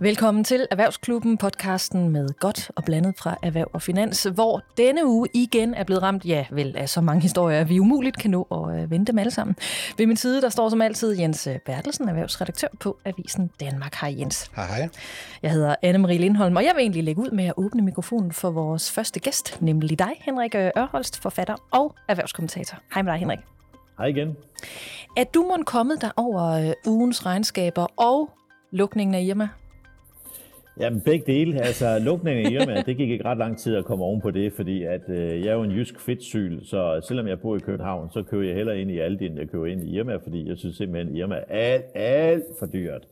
Velkommen til Erhvervsklubben, podcasten med godt og blandet fra Erhverv og Finans, hvor denne uge igen er blevet ramt, ja vel, af så mange historier, at vi umuligt kan nå at øh, vente dem alle sammen. Ved min side, der står som altid Jens øh, Bertelsen, erhvervsredaktør på Avisen Danmark. Hej Jens. Hej hej. Jeg hedder Anne-Marie Lindholm, og jeg vil egentlig lægge ud med at åbne mikrofonen for vores første gæst, nemlig dig, Henrik Ørholst, forfatter og erhvervskommentator. Hej med dig, Henrik. Hej igen. Er du måtte kommet der over øh, ugens regnskaber og lukningen af Irma? Jamen begge dele. Altså lukningen af Irma, det gik ikke ret lang tid at komme oven på det, fordi at, øh, jeg er jo en jysk fedtsyl, så selvom jeg bor i København, så kører jeg heller ind i Aldi, end jeg kører ind i Irma, fordi jeg synes simpelthen, at Irma er alt, alt for dyrt.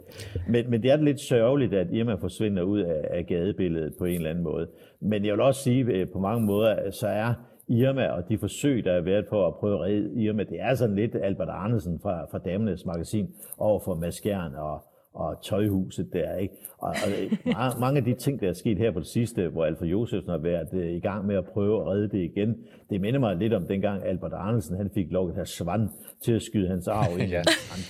Men, men det er lidt sørgeligt, at Irma forsvinder ud af, af gadebilledet på en eller anden måde. Men jeg vil også sige, at på mange måder, så er Irma og de forsøg, der er været på at prøve at redde Irma, det er sådan lidt Albert Arnesen fra, fra Damernes Magasin over for Mads og og tøjhuset der. Ikke? Og, og mange af de ting, der er sket her på det sidste, hvor Alfred Josefsen har været øh, i gang med at prøve at redde det igen, det minder mig lidt om dengang Albert Arnesen han fik lukket her svand til at skyde hans arv i ja.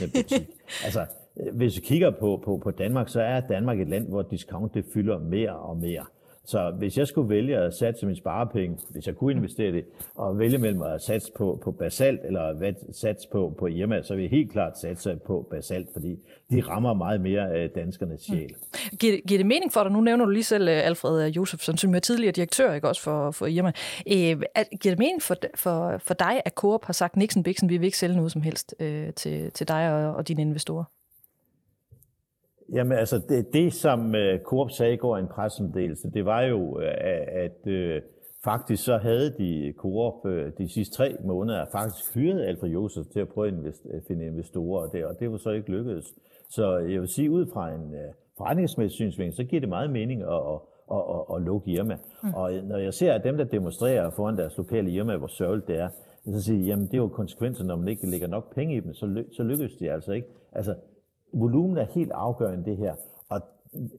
en butik. Altså, øh, hvis vi kigger på, på, på Danmark, så er Danmark et land, hvor discount det fylder mere og mere. Så hvis jeg skulle vælge at satse min sparepenge, hvis jeg kunne investere det, og vælge mellem at satse på, på basalt eller satse på, på Irma, så vil jeg helt klart satse på basalt, fordi de rammer meget mere af danskernes sjæl. Mm. Giver, giver det mening for dig? Nu nævner du lige selv øh, Alfred Josefsen, som er tidligere direktør ikke også for, for Irma. Øh, giver det mening for, for, for dig, at Coop har sagt, Nixon Bixen, vi vil ikke sælge noget som helst øh, til, til dig og, og dine investorer? Jamen altså, det, det som uh, Coop sagde i går i en pressemeddelelse, det var jo, uh, at uh, faktisk så havde de Coop uh, de sidste tre måneder faktisk hyret Alfred Josef til at prøve at invest, finde investorer, det, og det var så ikke lykkedes. Så jeg vil sige, ud fra en uh, forretningsmæssig synsvinkel, så giver det meget mening at, at, at, at, at lukke Irma. Mm. Og når jeg ser, at dem, der demonstrerer foran deres lokale Irma, hvor sørgeligt det er, så siger jeg, jamen det er jo konsekvenser, når man ikke lægger nok penge i dem, så, ly, så lykkes det altså ikke. Altså, volumen er helt afgørende det her. Og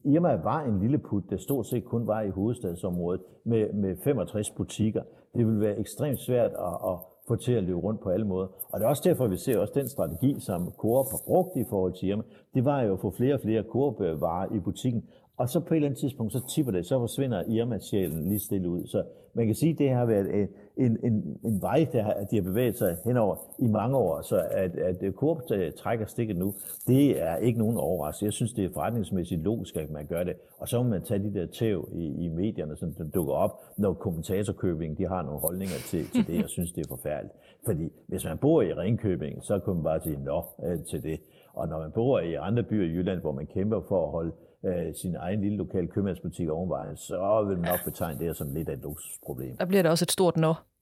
Irma var en lille put, der stort set kun var i hovedstadsområdet med, med 65 butikker. Det ville være ekstremt svært at, at få til at løbe rundt på alle måder. Og det er også derfor, vi ser også den strategi, som Coop har brugt i forhold til Irma, det var jo at få flere og flere Coop-varer i butikken. Og så på et eller andet tidspunkt, så tipper det, så forsvinder Irma-sjælen lige stille ud. Så man kan sige, at det har været en, en, en vej, der har, de har bevæget sig henover i mange år. Så at, at øh, Coop øh, trækker stikket nu, det er ikke nogen overraskelse. Jeg synes, det er forretningsmæssigt logisk, at man gør det. Og så må man tage de der tæv i, i medierne, som der dukker op, når kommentatorkøbing de har nogle holdninger til, til det. Jeg synes, det er forfærdeligt. Fordi hvis man bor i Ringkøbing, så kunne man bare sige nå øh, til det. Og når man bor i andre byer i Jylland, hvor man kæmper for at holde øh, sin egen lille lokale købmandsbutik ovenvejen, så vil man nok betegne det som lidt af et luksusproblem. Der bliver det også et stort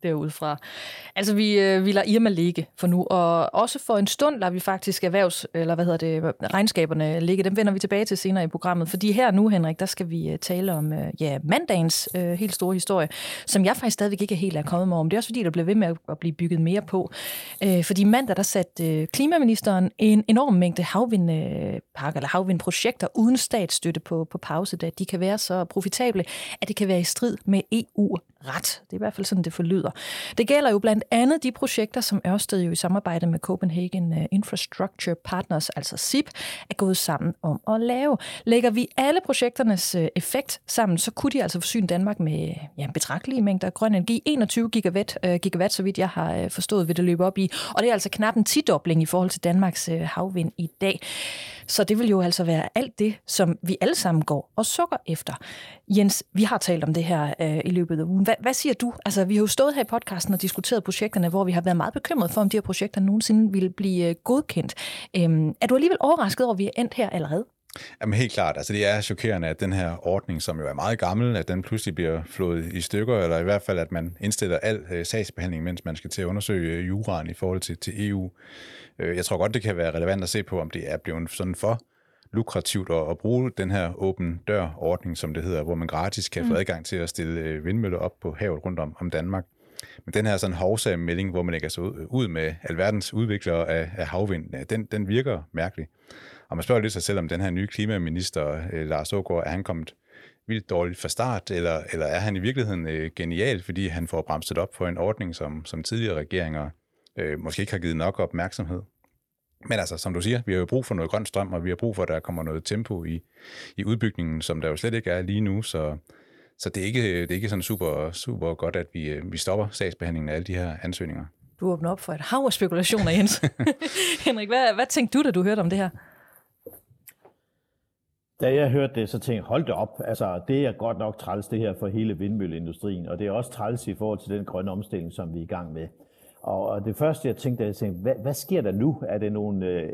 derudfra. Altså, vi, øh, vi lader Irma ligge for nu, og også for en stund lader vi faktisk erhvervs, eller hvad hedder det, regnskaberne ligge. Dem vender vi tilbage til senere i programmet, fordi her nu, Henrik, der skal vi øh, tale om øh, ja, mandagens øh, helt store historie, som jeg faktisk stadigvæk ikke er helt er kommet med om. Det er også fordi, der bliver ved med at blive bygget mere på. Øh, fordi mandag, der satte øh, klimaministeren en enorm mængde havvindpakker, eller havvindprojekter uden statsstøtte på, på pause, da de kan være så profitable, at det kan være i strid med EU ret. Det er i hvert fald sådan, det forlyder. Det gælder jo blandt andet de projekter, som Ørsted jo i samarbejde med Copenhagen øh, Infrastructure Partners, altså SIP, er gået sammen om at lave. Lægger vi alle projekternes øh, effekt sammen, så kunne de altså forsyne Danmark med ja, betragtelige mængder grøn energi. 21 gigawatt, øh, gigawatt, så vidt jeg har forstået, vil det løbe op i. Og det er altså knap en tidobling i forhold til Danmarks havvind i dag. Så det vil jo altså være alt det, som vi alle sammen går og sukker efter. Jens, vi har talt om det her øh, i løbet af ugen. Hvad, hvad siger du? Altså, vi har jo stået her i podcasten og diskuteret projekterne, hvor vi har været meget bekymrede for, om de her projekter nogensinde ville blive øh, godkendt. Øhm, er du alligevel overrasket over, at vi er endt her allerede? Jamen helt klart. Altså det er chokerende, at den her ordning, som jo er meget gammel, at den pludselig bliver flået i stykker, eller i hvert fald, at man indstiller al øh, sagsbehandling, mens man skal til at undersøge øh, juraen i forhold til, til EU. Øh, jeg tror godt, det kan være relevant at se på, om det er blevet sådan for lukrativt at, at bruge den her åben dør-ordning, som det hedder, hvor man gratis kan mm. få adgang til at stille vindmøller op på havet rundt om, om Danmark. Men den her sådan hovsa-melding, hvor man lægger sig ud med alverdens udviklere af, af havvind, den, den virker mærkelig. Og man spørger lidt sig selv, om den her nye klimaminister, øh, Lars Ågaard, er han kommet vildt dårligt fra start, eller, eller er han i virkeligheden øh, genial, fordi han får bremset op for en ordning, som, som tidligere regeringer øh, måske ikke har givet nok opmærksomhed. Men altså, som du siger, vi har jo brug for noget grøn strøm, og vi har brug for, at der kommer noget tempo i, i udbygningen, som der jo slet ikke er lige nu, så, så det, er ikke, det er ikke sådan super, super godt, at vi, vi stopper sagsbehandlingen af alle de her ansøgninger. Du åbner op for et hav af spekulationer, Jens. Henrik, hvad, hvad tænkte du, da du hørte om det her? Da jeg hørte det, så tænkte jeg, hold det op. Altså, det er godt nok træls, det her for hele vindmølleindustrien, og det er også træls i forhold til den grønne omstilling, som vi er i gang med. Og det første, jeg tænkte, jeg tænkte, hvad, hvad sker der nu? Er det nogle øh,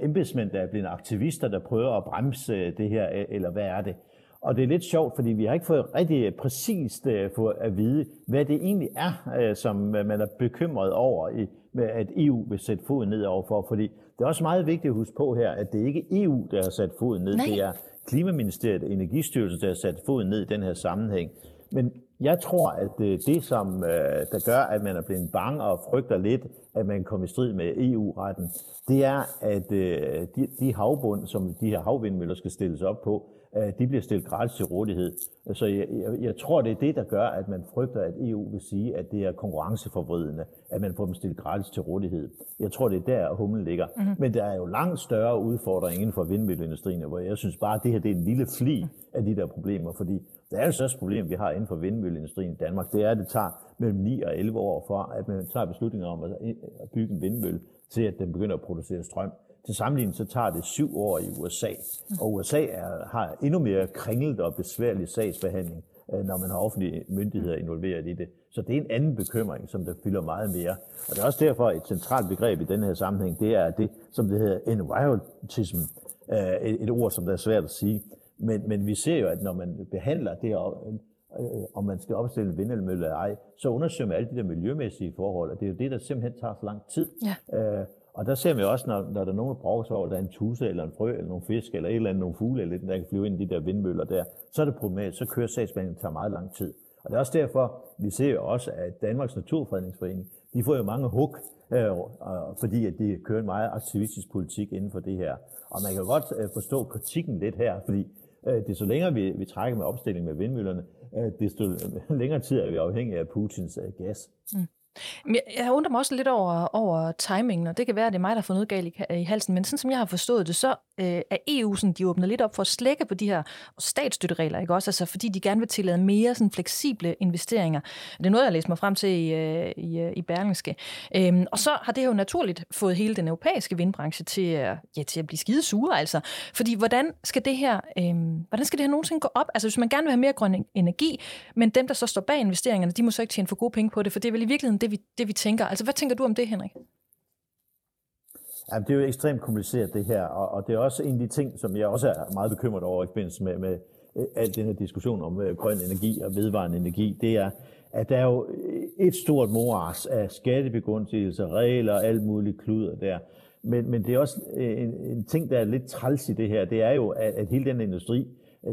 embedsmænd, der er blevet aktivister, der prøver at bremse øh, det her, øh, eller hvad er det? Og det er lidt sjovt, fordi vi har ikke fået rigtig øh, præcist øh, at vide, hvad det egentlig er, øh, som man er bekymret over, i, med at EU vil sætte foden ned overfor. Fordi det er også meget vigtigt at huske på her, at det ikke er EU, der har sat foden ned. Nej. Det er Klimaministeriet og Energistyrelsen, der har sat foden ned i den her sammenhæng. Men jeg tror, at det, som øh, der gør, at man er blevet bange og frygter lidt, at man kommer i strid med EU-retten, det er, at øh, de, havbund, som de her havvindmøller skal stilles op på, øh, de bliver stillet gratis til rådighed. Så jeg, jeg, jeg tror, det er det, der gør, at man frygter, at EU vil sige, at det er konkurrenceforvridende, at man får dem stillet gratis til rådighed. Jeg tror, det er der, humlen ligger. Mm-hmm. Men der er jo langt større udfordringer inden for vindmølleindustrien, hvor jeg synes bare, at det her det er en lille fli af de der problemer, fordi det er jo største problem, vi har inden for vindmølleindustrien i Danmark, det er, at det tager mellem 9 og 11 år for, at man tager beslutninger om at bygge en vindmølle, til at den begynder at producere strøm. Til sammenligning så tager det syv år i USA, og USA er, har endnu mere kringlet og besværlig sagsbehandling, øh, når man har offentlige myndigheder involveret i det. Så det er en anden bekymring, som der fylder meget mere. Og det er også derfor et centralt begreb i den her sammenhæng, det er det, som det hedder environmentism, øh, et, et ord, som der er svært at sige. Men, men vi ser jo, at når man behandler det her, øh, om man skal opstille en vindmølle eller ej, så undersøger man alle de der miljømæssige forhold, og det er jo det, der simpelthen tager så lang tid. Ja. Øh, og der ser vi også, når, når der er nogen, der brokker sig over, der er en tuse eller en frø eller nogle fisk eller et eller andet, nogle fugle eller der kan flyve ind i de der vindmøller der, så er det problematisk, så kører sagsbehandlingen tager meget lang tid. Og det er også derfor, vi ser jo også, at Danmarks Naturfredningsforening, de får jo mange hug, øh, fordi at de kører en meget aktivistisk politik inden for det her. Og man kan godt øh, forstå kritikken lidt her, fordi øh, det så længere vi, vi trækker med opstilling med vindmøllerne, øh, desto længere tid er vi afhængige af Putins øh, gas. Mm. Jeg undrer mig også lidt over, over timingen, og det kan være, at det er mig, der har fået noget galt i, i halsen, men sådan som jeg har forstået det, så øh, at EU sådan, de åbner lidt op for at slække på de her statsstøtteregler, ikke også? Altså, fordi de gerne vil tillade mere sådan, fleksible investeringer. Det er noget, jeg læste mig frem til i, øh, i, øh, i Berlingske. Øhm, og så har det jo naturligt fået hele den europæiske vindbranche til, ja, til at blive skide sure, altså. Fordi hvordan skal det her, øh, hvordan skal det her nogensinde gå op? Altså, hvis man gerne vil have mere grøn energi, men dem, der så står bag investeringerne, de må så ikke tjene for gode penge på det, for det er vel i virkeligheden det, vi, det, vi tænker. Altså, hvad tænker du om det, Henrik? Jamen, det er jo ekstremt kompliceret, det her, og, og det er også en af de ting, som jeg også er meget bekymret over i forbindelse med, med øh, al den her diskussion om øh, grøn energi og vedvarende energi, det er, at der er jo øh, et stort moras af skattebegrundelser, regler og alt muligt kluder der. Men, men det er også øh, en, en ting, der er lidt træls i det her, det er jo, at, at hele den industri,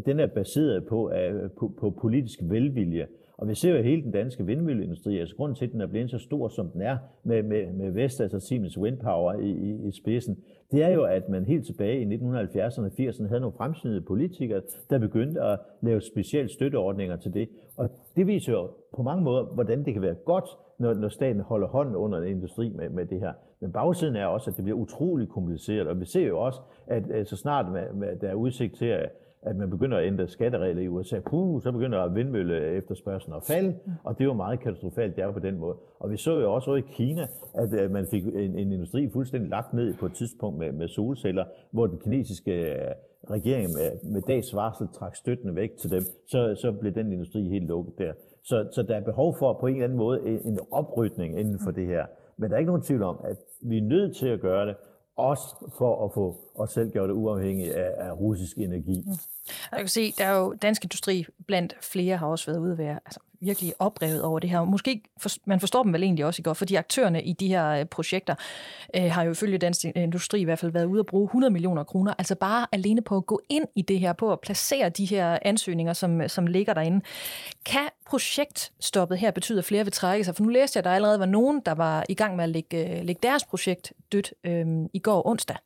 den er baseret på, på, på politisk velvilje. Og vi ser jo hele den danske vindmølleindustri, altså grunden til, at den er blevet så stor, som den er, med, med, med Vestas og Siemens Windpower i, i, i spidsen, det er jo, at man helt tilbage i 1970'erne og 80'erne havde nogle fremsynede politikere, der begyndte at lave specielle støtteordninger til det. Og det viser jo på mange måder, hvordan det kan være godt, når, når staten holder hånden under en industri med, med det her. Men bagsiden er også, at det bliver utrolig kompliceret, og vi ser jo også, at, at så snart man, man, der er udsigt til, at at man begynder at ændre skatteregler i USA, puh, så begynder vindmølle efterspørgselen at falde, og det jo meget katastrofalt, det er på den måde. Og vi så jo også i Kina, at man fik en, en industri fuldstændig lagt ned på et tidspunkt med, med solceller, hvor den kinesiske øh, regering med, med dags varsel trak støttende væk til dem, så, så blev den industri helt lukket der. Så, så der er behov for på en eller anden måde en, en oprydning inden for det her. Men der er ikke nogen tvivl om, at vi er nødt til at gøre det, også for at få os selv gjort det uafhængigt af, af russisk energi. Mm. Jeg kan se, der er jo dansk industri blandt flere har også været ude at være altså, virkelig oprevet over det her. Måske for, man forstår dem vel egentlig også i går, fordi aktørerne i de her øh, projekter øh, har jo ifølge dansk industri i hvert fald været ude at bruge 100 millioner kroner, altså bare alene på at gå ind i det her, på at placere de her ansøgninger, som, som ligger derinde. Kan projektstoppet her betyde, at flere vil trække sig? For nu læste jeg, at der allerede var nogen, der var i gang med at lægge, øh, lægge deres projekt dødt øh, i går onsdag.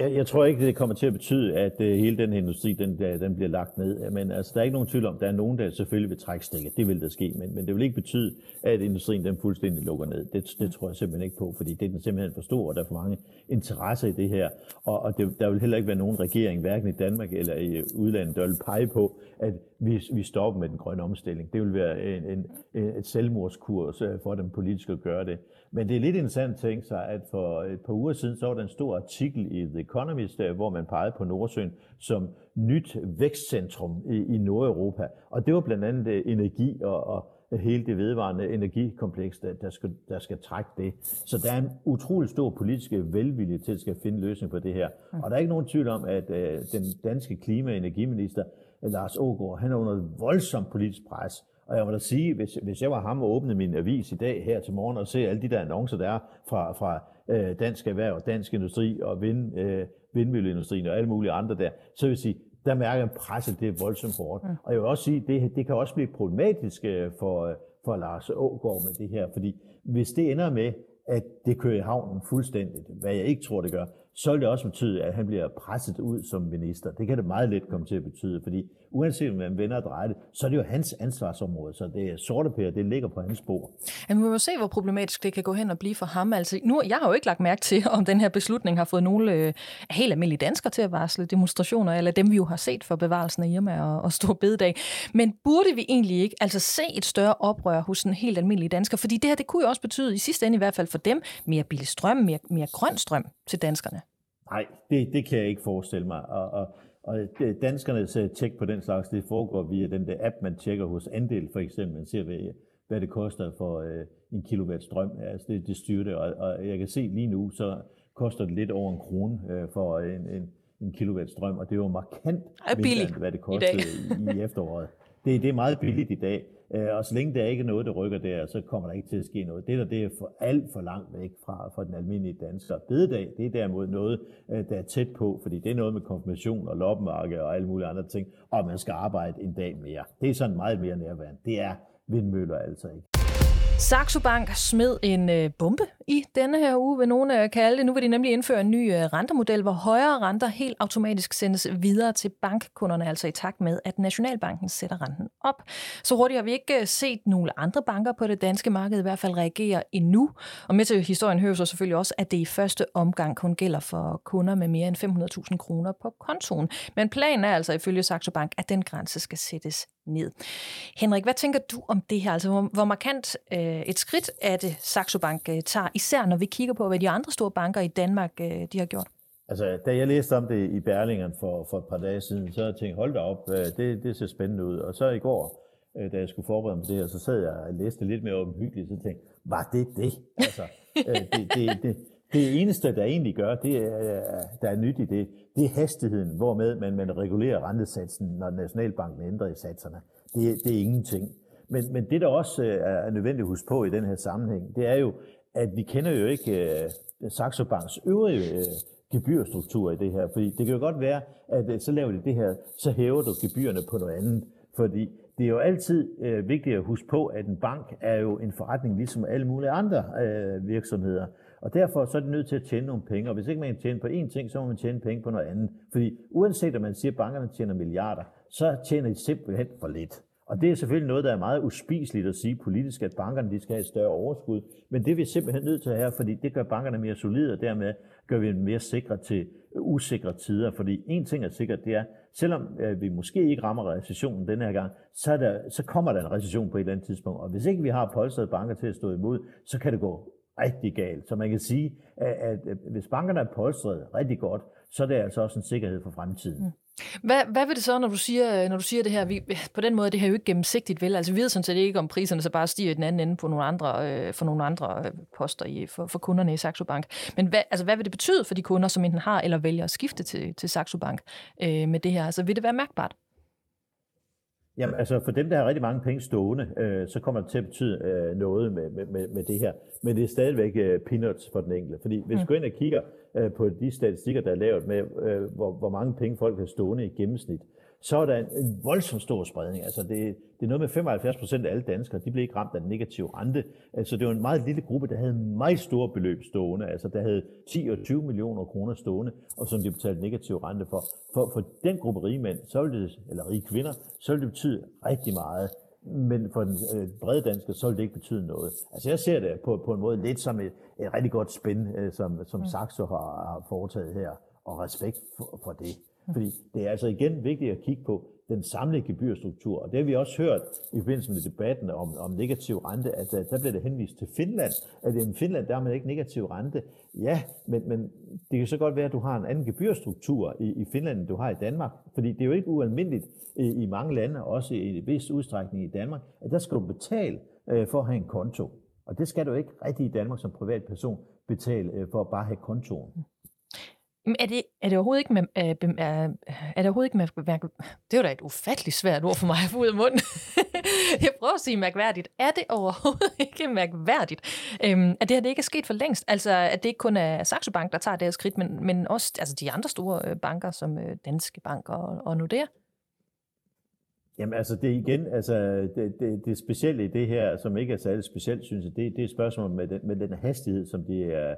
Jeg, jeg tror ikke, det kommer til at betyde, at øh, hele den industri den, der, den bliver lagt ned. Men altså, der er ikke nogen tvivl om, at der er nogen, der selvfølgelig vil trække stikket. Det vil der ske, men, men det vil ikke betyde, at industrien den fuldstændig lukker ned. Det, det tror jeg simpelthen ikke på, fordi det er den simpelthen for stor, og der er for mange interesser i det her. Og, og det, der vil heller ikke være nogen regering, hverken i Danmark eller i udlandet, der vil pege på, at vi, vi stopper med den grønne omstilling. Det vil være en, en, et selvmordskurs øh, for dem politisk at gøre det. Men det er lidt interessant at tænke sig, at for et par uger siden, så var der en stor artikel i The Economist, hvor man pegede på Nordsøen som nyt vækstcentrum i, i Nordeuropa. Og det var blandt andet øh, energi og, og hele det vedvarende energikompleks, der, der, skal, der skal trække det. Så der er en utrolig stor politisk velvilje til at skal finde løsning på det her. Og der er ikke nogen tvivl om, at uh, den danske klima- og energiminister, Lars Ågaard, han er under voldsomt politisk pres. Og jeg må da sige, hvis, hvis jeg var ham og åbnede min avis i dag her til morgen og se alle de der annoncer, der er fra, fra øh, Dansk Erhverv, Dansk Industri og vind, øh, vindmølleindustrien og alle mulige andre der, så vil jeg sige, der mærker jeg presset, det er voldsomt hårdt. Mm. Og jeg vil også sige, det, det kan også blive problematisk øh, for, øh, for Lars Ågaard med det her, fordi hvis det ender med, at det kører i havnen fuldstændigt, hvad jeg ikke tror, det gør, så vil det også betyde, at han bliver presset ud som minister. Det kan det meget let komme til at betyde, fordi uanset om man vender og drejer det, så er det jo hans ansvarsområde, så det er sorte pære, det ligger på hans bord. Jamen, vi må se, hvor problematisk det kan gå hen og blive for ham. Altså, nu, jeg har jo ikke lagt mærke til, om den her beslutning har fået nogle øh, helt almindelige danskere til at varsle demonstrationer, eller dem vi jo har set for bevarelsen af Irma og, og Stor Bededag. Men burde vi egentlig ikke altså se et større oprør hos en helt almindelig dansker? Fordi det her, det kunne jo også betyde, i sidste ende i hvert fald for dem, mere billig strøm, mere, mere grøn strøm til danskerne. Nej, det, det kan jeg ikke forestille mig. Og, og, og danskernes tjek på den slags, det foregår via den der app, man tjekker hos Andel for eksempel. Man ser, hvad, hvad det koster for øh, en kilowatt strøm. Altså det, det styrer det, og, og jeg kan se lige nu, så koster det lidt over en krone øh, for en, en, en kilowatt strøm, og det er jo markant mindre, end hvad det kostede i, i efteråret. Det, det er meget billigt i dag. Øh, og så længe der ikke er noget, der rykker der, så kommer der ikke til at ske noget. Det der det er for alt for langt væk fra, fra den almindelige dansker. Bededag, det er derimod noget, øh, der er tæt på, fordi det er noget med konfirmation og loppemarked og alle mulige andre ting, og man skal arbejde en dag mere. Det er sådan meget mere nærværende. Det er vindmøller altså ikke. Saxo Bank smed en øh, bombe i denne her uge, vil nogen øh, kalde det. Nu vil de nemlig indføre en ny øh, rentemodel, hvor højere renter helt automatisk sendes videre til bankkunderne, altså i takt med, at Nationalbanken sætter renten op. Så hurtigt har vi ikke øh, set nogle andre banker på det danske marked i hvert fald reagere endnu. Og med til historien hører så selvfølgelig også, at det i første omgang kun gælder for kunder med mere end 500.000 kroner på kontoen. Men planen er altså ifølge Saxo Bank, at den grænse skal sættes ned. Henrik, hvad tænker du om det her? Altså, hvor, hvor markant øh, et skridt er det, Saxo Bank øh, tager, især når vi kigger på, hvad de andre store banker i Danmark øh, de har gjort? Altså, da jeg læste om det i Berlingeren for, for et par dage siden, så tænkte jeg, hold da op, øh, det, det ser spændende ud. Og så i går, øh, da jeg skulle forberede mig på det her, så sad jeg og læste lidt mere omhyggeligt, så tænkte jeg, var det det? Altså, øh, det, det, det, det eneste, der egentlig gør, det er, der er nyt i det, det er hastigheden, hvormed man, man regulerer rentesatsen, når Nationalbanken ændrer i satserne. Det, det er ingenting. Men, men det, der også øh, er nødvendigt at huske på i den her sammenhæng, det er jo, at vi kender jo ikke uh, Saxo Banks øvrige uh, gebyrstruktur i det her. Fordi det kan jo godt være, at uh, så laver de det her, så hæver du gebyrerne på noget andet. Fordi det er jo altid uh, vigtigt at huske på, at en bank er jo en forretning ligesom alle mulige andre uh, virksomheder. Og derfor så er det nødt til at tjene nogle penge, og hvis ikke man kan tjene på én ting, så må man tjene penge på noget andet. Fordi uanset om man siger, at bankerne tjener milliarder, så tjener de simpelthen for lidt. Og det er selvfølgelig noget, der er meget uspiseligt at sige politisk, at bankerne de skal have et større overskud. Men det er vi simpelthen nødt til at have, fordi det gør bankerne mere solide, og dermed gør vi dem mere sikre til usikre tider. Fordi en ting er sikkert, det er, selvom øh, vi måske ikke rammer recessionen denne her gang, så, der, så kommer der en recession på et eller andet tidspunkt. Og hvis ikke vi har polstrede banker til at stå imod, så kan det gå rigtig galt. Så man kan sige, at, at hvis bankerne er polstret rigtig godt, så er det altså også en sikkerhed for fremtiden. Mm. Hvad, hvad vil det så, når du siger, når du siger det her? Vi, på den måde det her jo ikke gennemsigtigt, vel? Altså vi ved sådan set ikke, om priserne så bare stiger i den anden ende på nogle andre, øh, for nogle andre øh, poster i, for, for kunderne i Saxo Bank. Men hvad, altså, hvad vil det betyde for de kunder, som enten har eller vælger at skifte til, til Saxo Bank øh, med det her? Altså vil det være mærkbart? Jamen altså for dem, der har rigtig mange penge stående, øh, så kommer det til at betyde øh, noget med, med, med det her. Men det er stadigvæk øh, peanuts for den enkelte. Fordi hvis mm. du går ind og kigger øh, på de statistikker, der er lavet med, øh, hvor, hvor mange penge folk har stående i gennemsnit, så er der en, voldsom stor spredning. Altså det, det er noget med 75 procent af alle danskere, de blev ikke ramt af den negative rente. Altså det var en meget lille gruppe, der havde meget store beløb stående. Altså der havde 10 og 20 millioner kroner stående, og som de betalte negativ rente for. For, for den gruppe rige mænd, så ville det, eller rige kvinder, så ville det betyde rigtig meget men for den øh, brede dansker, så vil det ikke betyde noget. Altså jeg ser det på, på en måde lidt som et, et rigtig godt spænd, øh, som, som mm. Saxo har, har foretaget her, og respekt for, for det. Fordi det er altså igen vigtigt at kigge på den samlede gebyrstruktur. Og det har vi også hørt i forbindelse med debatten om, om negativ rente, at der, der bliver det henvist til Finland, at i Finland der har man ikke negativ rente. Ja, men, men det kan så godt være, at du har en anden gebyrstruktur i, i Finland, end du har i Danmark. Fordi det er jo ikke ualmindeligt i, i mange lande, også i en vis udstrækning i Danmark, at der skal du betale øh, for at have en konto. Og det skal du ikke rigtig i Danmark som privatperson betale øh, for at bare have kontoen. Men er det, er det overhovedet ikke med, øh, er, øh, er, det overhovedet ikke med, det er da et ufatteligt svært ord for mig at få ud af munden. jeg prøver at sige mærkværdigt. Er det overhovedet ikke mærkværdigt, øhm, at det her det ikke er sket for længst? Altså, at det ikke kun er Saxo Bank, der tager det her skridt, men, men også altså, de andre store øh, banker, som Danske Bank og, og Nordea? Jamen altså det igen, altså det, det, det specielle i det her, som ikke er særlig specielt, synes jeg, det, det er et spørgsmål med den, med den hastighed, som det er, øh,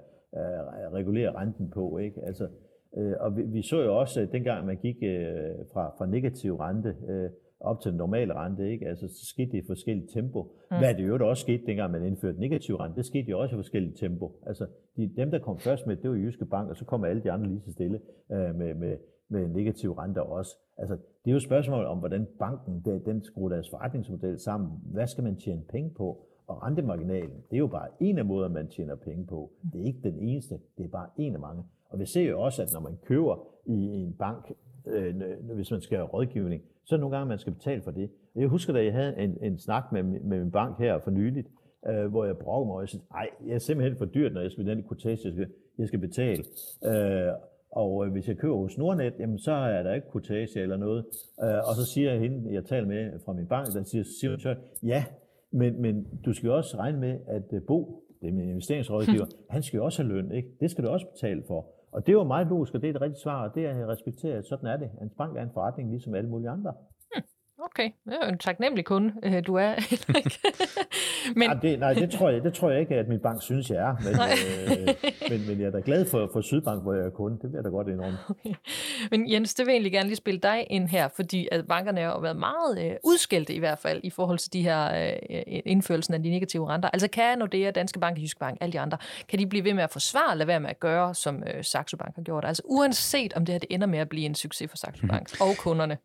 regulere renten på. Ikke? Altså, øh, og vi, vi så jo også, at dengang man gik øh, fra, fra negativ rente øh, op til den normale rente, ikke? Altså, så skete det i forskellige tempo. Mm. Hvad det jo også skete, dengang man indførte negativ rente, det skete jo også i forskellige tempo. Altså, de, dem, der kom først med, det var Jyske Bank, og så kom alle de andre lige så stille øh, med, med, med negativ rente også. Altså, det er jo et spørgsmål om, hvordan banken den skruer deres forretningsmodel sammen. Hvad skal man tjene penge på? Og rentemarginalen, det er jo bare en af måder, man tjener penge på. Det er ikke den eneste, det er bare en af mange. Og vi ser jo også, at når man køber i en bank, øh, hvis man skal have rådgivning, så er det nogle gange, man skal betale for det. Jeg husker, da jeg havde en, en snak med, med min bank her for nyligt, øh, hvor jeg brugte mig, og jeg sagde, nej, jeg er simpelthen for dyrt, når jeg skal den quotation, jeg skal, jeg skal betale. Øh, og øh, hvis jeg køber hos Nordnet, jamen, så er der ikke quotation eller noget. Øh, og så siger jeg hende, jeg taler med fra min bank, der siger, siger ja, men, men du skal jo også regne med, at øh, Bo, det er min investeringsrådgiver, han skal jo også have løn, ikke? Det skal du også betale for. Og det var meget logisk, og det er et rigtigt svar, og det er jeg respekterer. Sådan er det. En bank er en forretning, ligesom alle mulige andre. Okay, det er jo en taknemmelig kunde, øh, du er, men... Ja, det, nej, det tror, jeg, det tror jeg ikke, at min bank synes, jeg er. Men, øh, men, men jeg er da glad for, for Sydbank, hvor jeg er kunde. Det jeg da godt indrømme. Okay. Men Jens, det vil jeg egentlig gerne lige spille dig ind her, fordi at bankerne har været meget øh, udskældte i hvert fald i forhold til de her øh, indførelsen af de negative renter. Altså kan Nordea, Danske Bank, Jysk Bank, alle de andre, kan de blive ved med at forsvare, eller være med at gøre, som øh, Saxo Bank har gjort? Altså uanset om det her det ender med at blive en succes for Saxo Bank og kunderne.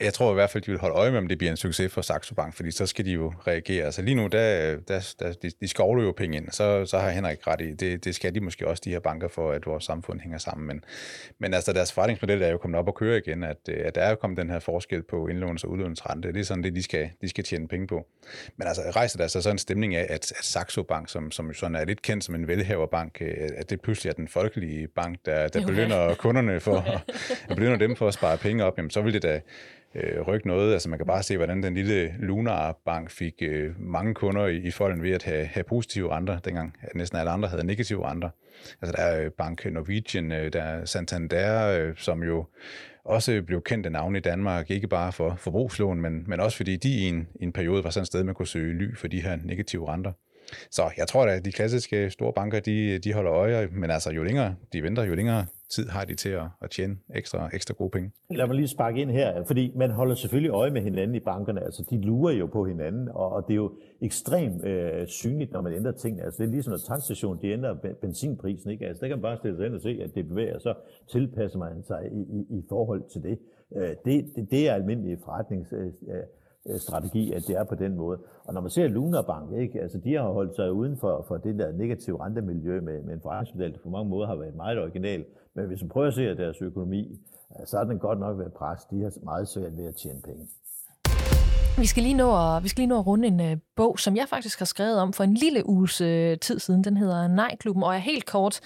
Jeg tror i hvert fald, de vil holde øje med, om det bliver en succes for Saxo Bank, fordi så skal de jo reagere. Altså lige nu, der, der, der, de, de skovler jo penge ind, så, så har Henrik ret i. Det, det skal de måske også, de her banker, for at vores samfund hænger sammen. Men, men altså deres forretningsmodel er jo kommet op og køre igen, at, at der er jo kommet den her forskel på indlåns- og udlånsrente. Det er sådan det, de skal, de skal tjene penge på. Men altså rejser der sig så en stemning af, at, at Saxo Bank, som, som sådan er lidt kendt som en velhaverbank, at det pludselig er den folkelige bank, der, der belønner kunderne for, at belønner dem for at spare penge op, jamen så vil det da øh, rykke noget. Altså man kan bare se, hvordan den lille Lunar Bank fik øh, mange kunder i, i folden ved at have, have positive renter, dengang at næsten alle andre havde negative renter. Altså der er øh, Bank Norwegian, øh, der er Santander, øh, som jo også blev kendt af navn i Danmark, ikke bare for forbrugslån, men, men også fordi de i en, i en periode var sådan et sted, man kunne søge ly for de her negative renter. Så jeg tror at de klassiske store banker, de, de holder øje, men altså jo længere de venter, jo længere tid har de til at, at tjene ekstra, ekstra gode penge. Lad mig lige sparke ind her, fordi man holder selvfølgelig øje med hinanden i bankerne. Altså, de lurer jo på hinanden, og, og det er jo ekstremt øh, synligt, når man ændrer ting. Altså, det er ligesom, når tankstation de ændrer benzinprisen. Ikke? Altså, der kan man bare stille sig ind og se, at det bevæger, så tilpasser man sig i, i, i forhold til det. Øh, det, det, det er almindelige forretnings... Øh, øh Øh, strategi, at det er på den måde. Og når man ser Luna Bank, ikke, altså de har holdt sig uden for, for det der negative rentemiljø med, med en forretningsmodel, der på mange måder har været meget original. Men hvis man prøver at se deres økonomi, så har den godt nok været pres. De har meget svært ved at tjene penge. Vi skal lige nå at, vi skal lige nå at runde en øh, bog, som jeg faktisk har skrevet om for en lille uges øh, tid siden. Den hedder Nej-klubben, og er helt kort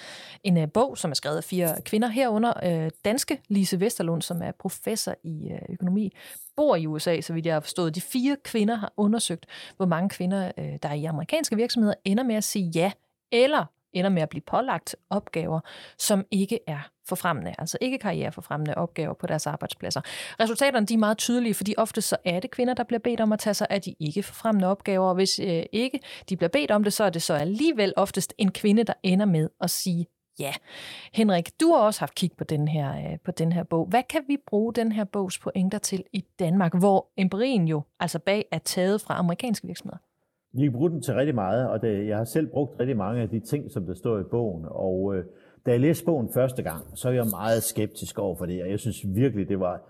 en øh, bog, som er skrevet af fire kvinder herunder. Øh, danske Lise Vesterlund, som er professor i øh, økonomi, bor i USA, så vidt jeg har forstået. De fire kvinder har undersøgt, hvor mange kvinder, øh, der er i amerikanske virksomheder, ender med at sige ja eller ender med at blive pålagt opgaver, som ikke er forfremmende, altså ikke karriereforfremmende opgaver på deres arbejdspladser. Resultaterne de er meget tydelige, fordi ofte så er det kvinder, der bliver bedt om at tage sig af de ikke forfremmende opgaver, og hvis øh, ikke de bliver bedt om det, så er det så alligevel oftest en kvinde, der ender med at sige ja. Henrik, du har også haft kig på den her, øh, på den her bog. Hvad kan vi bruge den her bogs pointer til i Danmark, hvor empirien jo altså bag er taget fra amerikanske virksomheder? Vi kan bruge den til rigtig meget, og det, jeg har selv brugt rigtig mange af de ting, som der står i bogen. Og øh, da jeg læste bogen første gang, så var jeg meget skeptisk over for det, og jeg synes virkelig, det var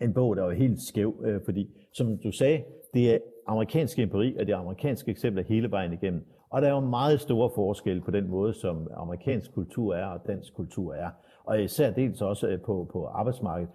en bog, der var helt skæv, øh, fordi som du sagde, det er amerikansk empiri, og det er amerikanske eksempler hele vejen igennem. Og der er jo meget store forskelle på den måde, som amerikansk kultur er og dansk kultur er. Og især dels også øh, på, på arbejdsmarkedet.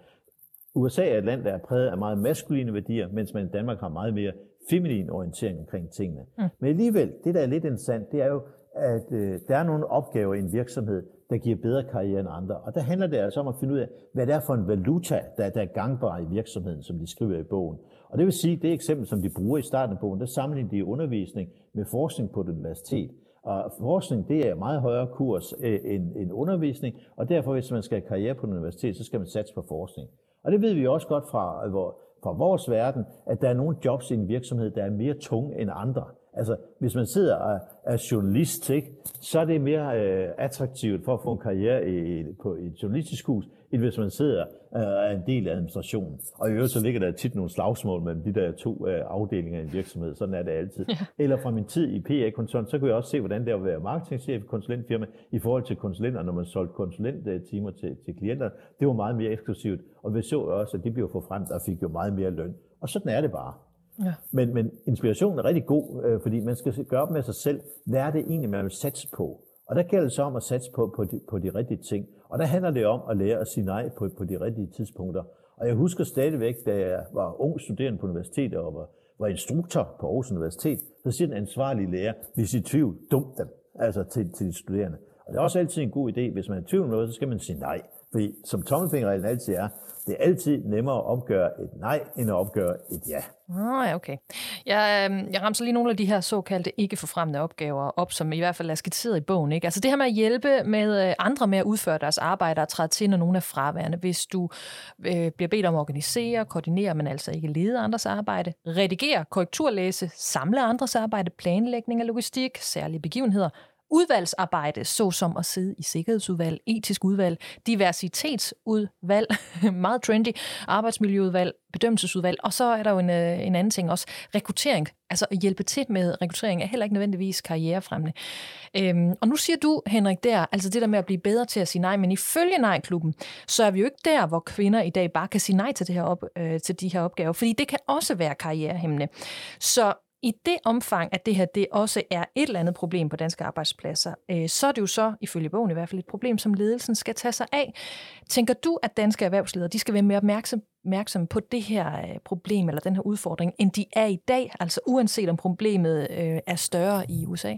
USA er et land, der er præget af meget maskuline værdier, mens man i Danmark har meget mere feminin orientering omkring tingene. Mm. Men alligevel, det der er lidt interessant, det er jo, at øh, der er nogle opgaver i en virksomhed, der giver bedre karriere end andre. Og der handler det altså om at finde ud af, hvad det er for en valuta, der, der er gangbar i virksomheden, som de skriver i bogen. Og det vil sige, det eksempel, som de bruger i starten af bogen, der sammenligner de undervisning med forskning på et universitet. Og forskning, det er meget højere kurs øh, end, end undervisning, og derfor, hvis man skal have karriere på et universitet, så skal man satse på forskning. Og det ved vi også godt fra, øh, hvor, fra vores verden, at der er nogle jobs i en virksomhed, der er mere tunge end andre. Altså, hvis man sidder og er journalist, ikke, så er det mere øh, attraktivt for at få en karriere i, på et journalistisk hus, end hvis man sidder og øh, er en del af administrationen. Og i øvrigt så ligger der tit nogle slagsmål mellem de der to øh, afdelinger i en virksomhed. Sådan er det altid. Ja. Eller fra min tid i PA-konsulent, så kunne jeg også se, hvordan det er at være marketingchef i konsulentfirma i forhold til konsulenter, når man solgte konsulenttimer til, til klienter. Det var meget mere eksklusivt. Og vi så også, at de blev forfremt og fik jo meget mere løn. Og sådan er det bare. Ja. Men, men inspirationen er rigtig god, øh, fordi man skal gøre op med sig selv, hvad er det egentlig, man vil satse på? Og der gælder det så om at satse på, på, de, på de rigtige ting. Og der handler det om at lære at sige nej på, på de rigtige tidspunkter. Og jeg husker stadigvæk, da jeg var ung studerende på universitetet og var, var instruktor på Aarhus Universitet, så siger den ansvarlige lærer, hvis I tvivl, dum dem, altså til, til de studerende. Og det er også altid en god idé, hvis man er i tvivl om noget, så skal man sige nej. Fordi som tommelfingerreglen altid er, det er altid nemmere at opgøre et nej, end at opgøre et ja. Ah, ja, okay. Jeg, øh, jeg ramser lige nogle af de her såkaldte ikke forfremmende opgaver op, som i hvert fald er skitseret i bogen. Ikke? Altså det her med at hjælpe med øh, andre med at udføre deres arbejde og træde til, når nogen er fraværende. Hvis du øh, bliver bedt om at organisere, koordinere, men altså ikke lede andres arbejde, redigere, korrekturlæse, samle andres arbejde, planlægning af logistik, særlige begivenheder, udvalgsarbejde, såsom at sidde i sikkerhedsudvalg, etisk udvalg, diversitetsudvalg, meget trendy, arbejdsmiljøudvalg, bedømmelsesudvalg, og så er der jo en, øh, en anden ting også, rekruttering. Altså at hjælpe til med rekruttering er heller ikke nødvendigvis karrierefremmende. Øhm, og nu siger du, Henrik, der, altså det der med at blive bedre til at sige nej, men ifølge Nej-klubben, så er vi jo ikke der, hvor kvinder i dag bare kan sige nej til, det her op, øh, til de her opgaver, fordi det kan også være karrierehæmmende. Så i det omfang, at det her det også er et eller andet problem på danske arbejdspladser, øh, så er det jo så, ifølge bogen i hvert fald, et problem, som ledelsen skal tage sig af. Tænker du, at danske erhvervsledere de skal være mere opmærksom, på det her øh, problem eller den her udfordring, end de er i dag, altså uanset om problemet øh, er større i USA?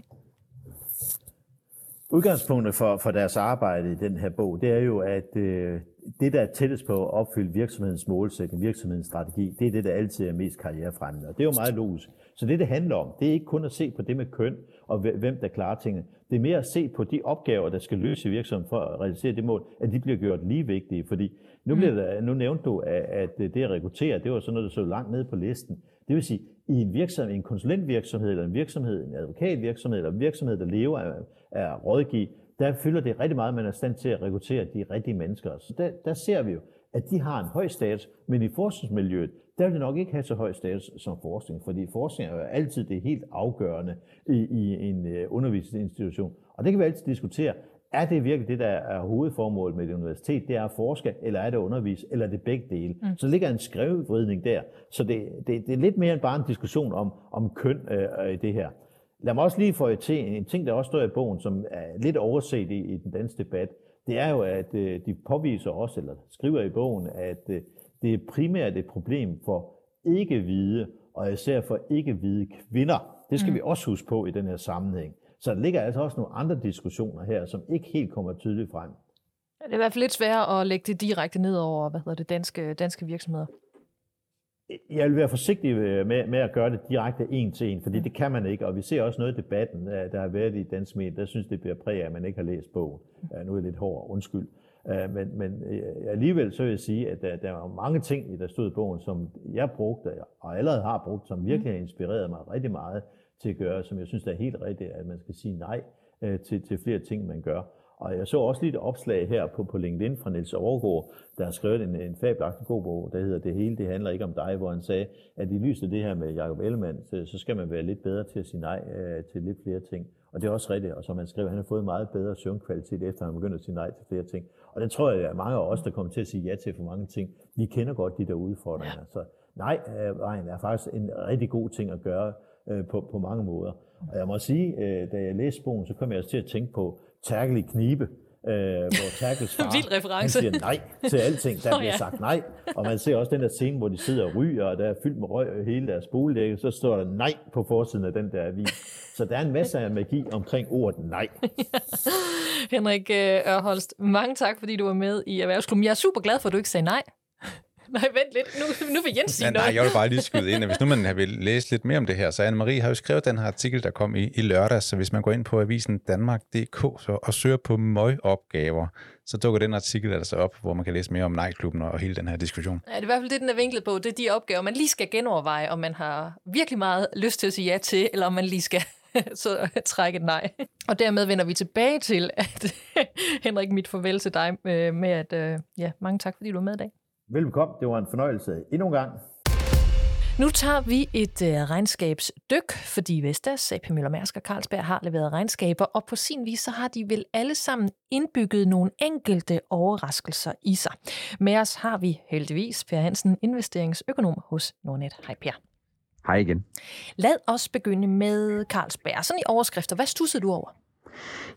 Udgangspunktet for, for deres arbejde i den her bog, det er jo, at øh, det, der er tættest på at opfylde virksomhedens målsætning, virksomhedens strategi, det er det, der altid er mest karrierefremmende. Og det er jo meget logisk. Så det, det handler om, det er ikke kun at se på det med køn og hvem der klarer tingene. Det er mere at se på de opgaver, der skal løse i virksomheden for at realisere det mål, at de bliver gjort lige vigtige. Fordi nu, bliver mm. der, nu nævnte du, at det at rekruttere, det var sådan noget, der så langt ned på listen. Det vil sige, i en virksomhed, en konsulentvirksomhed, eller en virksomhed, en advokatvirksomhed, eller en virksomhed, der lever af, af rådgive, der fylder det rigtig meget, at man er stand til at rekruttere de rigtige mennesker. Så der, der ser vi jo, at de har en høj status, men i forskningsmiljøet, der vil det nok ikke have så høj status som forskning, fordi forskning er jo altid det helt afgørende i, i en øh, undervisningsinstitution. Og det kan vi altid diskutere. Er det virkelig det, der er hovedformålet med et universitet? Det er at forske, eller er det at undervise, eller er det begge dele? Mm. Så ligger en skrevvridning der. Så det, det, det er lidt mere end bare en diskussion om, om køn øh, i det her. Lad mig også lige få til en ting, der også står i bogen, som er lidt overset i, i den danske debat. Det er jo, at øh, de påviser også, eller skriver i bogen, at øh, det er primært et problem for ikke-hvide, og især for ikke-hvide kvinder. Det skal mm. vi også huske på i den her sammenhæng. Så der ligger altså også nogle andre diskussioner her, som ikke helt kommer tydeligt frem. Det er i hvert fald lidt sværere at lægge det direkte ned over hvad hedder det, danske, danske virksomheder. Jeg vil være forsigtig med, med at gøre det direkte en til en, fordi det kan man ikke, og vi ser også noget i debatten, der har været i dansk medie, der synes det bliver præg af, at man ikke har læst bogen. Nu er jeg lidt hård, undskyld. Men, men alligevel så vil jeg sige, at der, der var mange ting, der stod i bogen, som jeg brugte, og allerede har brugt, som virkelig har inspireret mig rigtig meget til at gøre, som jeg synes, der er helt rigtigt, at man skal sige nej til, til flere ting, man gør. Og jeg så også lige et opslag her på, på LinkedIn fra Niels Overgaard, der har skrevet en, en fabelagtig god bog, der hedder Det hele, det handler ikke om dig, hvor han sagde, at i lyset af det her med Jacob Ellemann, så, så skal man være lidt bedre til at sige nej øh, til lidt flere ting. Og det er også rigtigt, og som han skrev, han har fået meget bedre søvnkvalitet, efter han begyndte at sige nej til flere ting. Og det tror jeg, at mange af os, der kommer til at sige ja til for mange ting, vi kender godt de der udfordringer. Ja. Så nej, øh, vejen er faktisk en rigtig god ting at gøre øh, på, på mange måder. Og jeg må sige, øh, da jeg læste bogen, så kom jeg også til at tænke på Terkel i knibe, øh, hvor Terkels far Vild reference. han siger nej til alting. Der bliver sagt nej. Og man ser også den der scene, hvor de sidder og ryger, og der er fyldt med røg hele deres boligdække, så står der nej på forsiden af den der avis. Så der er en masse af magi omkring ordet nej. Henrik Ørholst, mange tak, fordi du var med i Erhvervsklubben. Jeg er super glad for, at du ikke sagde nej. Nej, vent lidt. Nu, nu vil Jens sige noget. Nej, jeg vil bare lige skyde ind, at hvis nu man vil læse lidt mere om det her, så Anne-Marie har jo skrevet den her artikel, der kom i, i lørdag, så hvis man går ind på avisen Danmark.dk så, og søger på møgopgaver, så dukker den artikel altså op, hvor man kan læse mere om nejklubben og hele den her diskussion. Ja, det er i hvert fald det, den er vinklet på. Det er de opgaver, man lige skal genoverveje, om man har virkelig meget lyst til at sige ja til, eller om man lige skal så trække et nej. Og dermed vender vi tilbage til, at Henrik, mit farvel til dig øh, med at, øh, ja, mange tak, fordi du var med i dag. Velkommen. Det var en fornøjelse endnu en gang. Nu tager vi et øh, regnskabsdyk, fordi Vestas, AP Møller Mærsk og Carlsberg har leveret regnskaber, og på sin vis så har de vel alle sammen indbygget nogle enkelte overraskelser i sig. Med os har vi heldigvis Per Hansen, investeringsøkonom hos Nordnet. Hej Per. Hej igen. Lad os begynde med Carlsberg. Sådan i overskrifter, hvad stussede du over?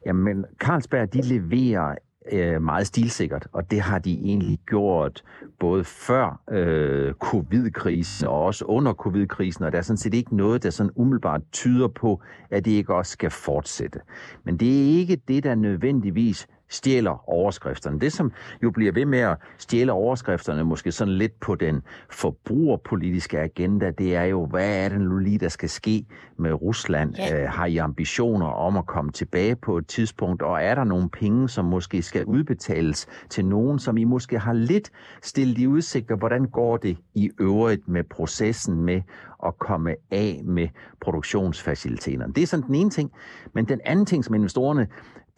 Jamen, Carlsberg de leverer øh, meget stilsikkert, og det har de egentlig gjort både før øh, covid-krisen og også under covid-krisen, og der er sådan set ikke noget, der sådan umiddelbart tyder på, at det ikke også skal fortsætte. Men det er ikke det, der nødvendigvis stjæler overskrifterne. Det, som jo bliver ved med at stjæle overskrifterne, måske sådan lidt på den forbrugerpolitiske agenda, det er jo, hvad er det nu lige, der skal ske med Rusland? Ja. Øh, har I ambitioner om at komme tilbage på et tidspunkt? Og er der nogle penge, som måske skal udbetales til nogen, som I måske har lidt stillet i udsigt? Og hvordan går det i øvrigt med processen med at komme af med produktionsfaciliteterne? Det er sådan den ene ting. Men den anden ting, som investorerne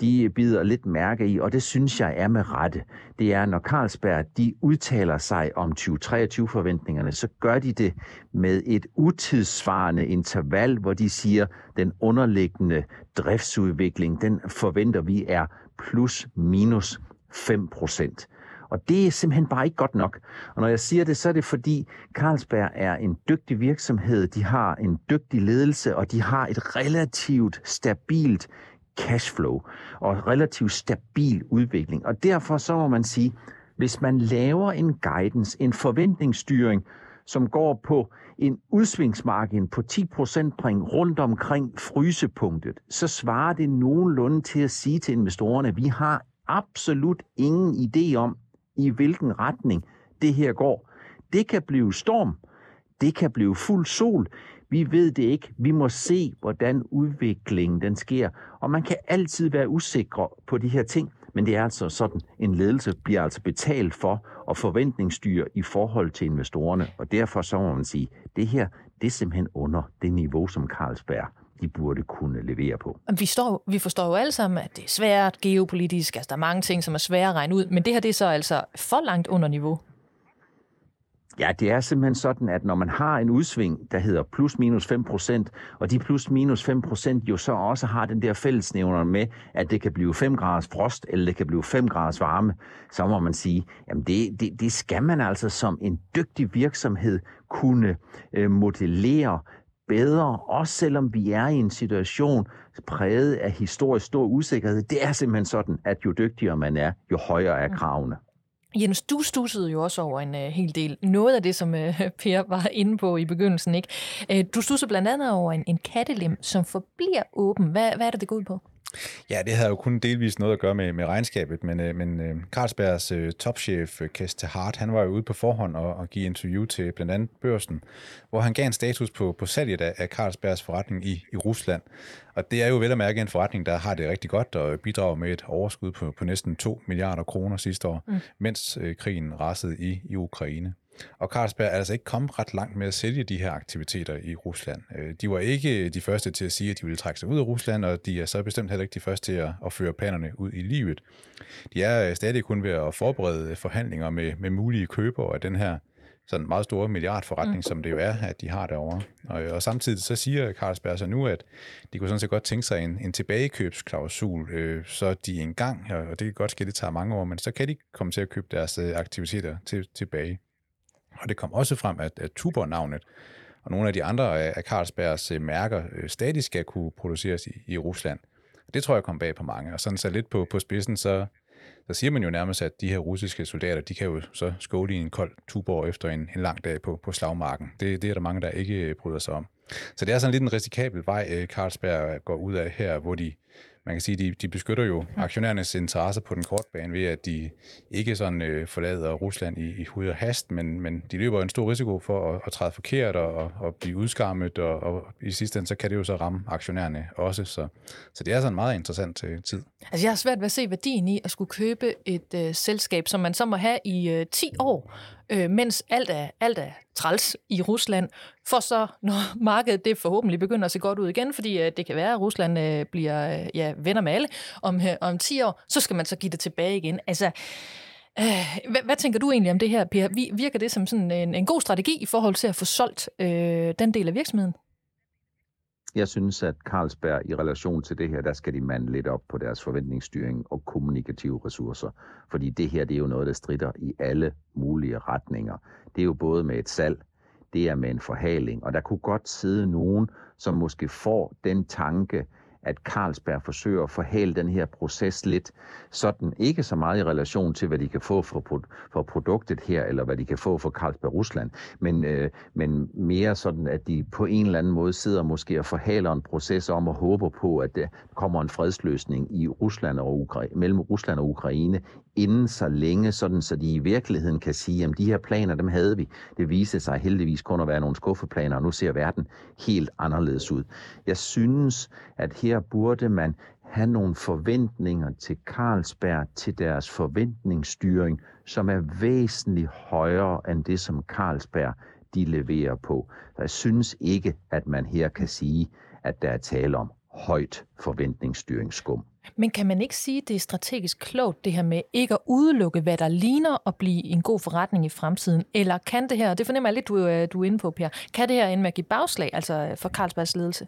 de bider lidt mærke i, og det synes jeg er med rette. Det er, når Carlsberg de udtaler sig om 2023-forventningerne, så gør de det med et utidssvarende interval, hvor de siger, den underliggende driftsudvikling, den forventer vi er plus minus 5 procent. Og det er simpelthen bare ikke godt nok. Og når jeg siger det, så er det fordi Carlsberg er en dygtig virksomhed, de har en dygtig ledelse, og de har et relativt stabilt cashflow og relativt stabil udvikling. Og derfor så må man sige, hvis man laver en guidance, en forventningsstyring, som går på en udsvingsmargin på 10 procentpoint rundt omkring frysepunktet, så svarer det nogenlunde til at sige til investorerne, at vi har absolut ingen idé om, i hvilken retning det her går. Det kan blive storm, det kan blive fuld sol, vi ved det ikke. Vi må se, hvordan udviklingen den sker. Og man kan altid være usikre på de her ting, men det er altså sådan, en ledelse bliver altså betalt for at forventningsstyre i forhold til investorerne. Og derfor så må man sige, det her, det er simpelthen under det niveau, som Carlsberg de burde kunne levere på. Vi, står, vi forstår jo alle sammen, at det er svært geopolitisk, altså der er mange ting, som er svære at regne ud, men det her det er så altså for langt under niveau. Ja, det er simpelthen sådan, at når man har en udsving, der hedder plus minus 5 procent, og de plus minus 5 procent jo så også har den der fællesnævner med, at det kan blive 5 graders frost, eller det kan blive 5 graders varme, så må man sige, jamen det, det, det skal man altså som en dygtig virksomhed kunne øh, modellere bedre, også selvom vi er i en situation præget af historisk stor usikkerhed. Det er simpelthen sådan, at jo dygtigere man er, jo højere er kravene. Jens, du stussede jo også over en øh, hel del. Noget af det, som øh, Per var inde på i begyndelsen. ikke? Øh, du stussede blandt andet over en, en kattelem, som forbliver åben. Hvad, hvad er det, det går ud på? Ja, det havde jo kun delvis noget at gøre med, med regnskabet, men, øh, men øh, Carlsbergs øh, topchef, Keste Hart, han var jo ude på forhånd og, og give interview til blandt andet børsen, hvor han gav en status på, på salget af, af Carlsbergs forretning i, i Rusland. Og det er jo vel at mærke en forretning, der har det rigtig godt og bidrager med et overskud på, på næsten 2 milliarder kroner sidste år, mm. mens øh, krigen rasede i, i Ukraine. Og Carlsberg er altså ikke kommet ret langt med at sælge de her aktiviteter i Rusland. Øh, de var ikke de første til at sige, at de ville trække sig ud af Rusland, og de er så bestemt heller ikke de første til at, at føre planerne ud i livet. De er øh, stadig kun ved at forberede forhandlinger med, med mulige købere af den her sådan meget store milliardforretning, mm. som det jo er, at de har derovre. Og, og samtidig så siger Carlsberg så nu, at de kunne sådan set godt tænke sig en, en tilbagekøbsklausul, øh, så de engang, og det kan godt ske, det tager mange år, men så kan de komme til at købe deres øh, aktiviteter til, tilbage. Og det kom også frem, at, at Tuborg-navnet og nogle af de andre øh, af Carlsbergs øh, mærker øh, stadig skal kunne produceres i, i Rusland. Det tror jeg kom bag på mange. Og sådan så lidt på, på spidsen, så, så siger man jo nærmest, at de her russiske soldater, de kan jo så skåle i en kold Tuborg efter en, en lang dag på, på slagmarken. Det, det er der mange, der ikke bryder sig om. Så det er sådan lidt en risikabel vej, Carlsberg går ud af her, hvor de man kan sige, de, de beskytter jo aktionærernes interesser på den korte bane ved, at de ikke sådan øh, forlader Rusland i, i hud og hast, men, men de løber en stor risiko for at, at træde forkert og, og, og blive udskammet, og, og i sidste ende, så kan det jo så ramme aktionærerne også. Så, så det er sådan en meget interessant øh, tid. Altså jeg har svært ved at se værdien i at skulle købe et øh, selskab, som man så må have i øh, 10 år, øh, mens alt er, alt er træls i Rusland, for så, når markedet det forhåbentlig begynder at se godt ud igen, fordi øh, det kan være, at Rusland øh, bliver øh, ja, venner med alle om, øh, om 10 år, så skal man så give det tilbage igen. Altså, øh, hvad, hvad tænker du egentlig om det her, Per? Virker det som sådan en, en god strategi i forhold til at få solgt øh, den del af virksomheden? Jeg synes, at Carlsberg i relation til det her, der skal de mande lidt op på deres forventningsstyring og kommunikative ressourcer. Fordi det her, det er jo noget, der strider i alle mulige retninger. Det er jo både med et salg, det er med en forhaling, og der kunne godt sidde nogen, som måske får den tanke, at Carlsberg forsøger at forhale den her proces lidt, sådan ikke så meget i relation til, hvad de kan få for, for produktet her, eller hvad de kan få for Carlsberg Rusland, men, øh, men mere sådan, at de på en eller anden måde sidder måske og forhaler en proces om og håber på, at der kommer en fredsløsning i Rusland og Ukra- mellem Rusland og Ukraine inden så længe, sådan så de i virkeligheden kan sige, at de her planer, dem havde vi. Det viste sig heldigvis kun at være nogle skuffeplaner, og nu ser verden helt anderledes ud. Jeg synes, at her burde man have nogle forventninger til Carlsberg, til deres forventningsstyring, som er væsentligt højere end det, som Carlsberg de leverer på. Så jeg synes ikke, at man her kan sige, at der er tale om højt forventningsstyringsskum. Men kan man ikke sige, at det er strategisk klogt, det her med ikke at udelukke, hvad der ligner at blive en god forretning i fremtiden? Eller kan det her, det fornemmer jeg lidt, du, øh, du er inde på, Per, kan det her ende med at give bagslag altså for Carlsbergs ledelse?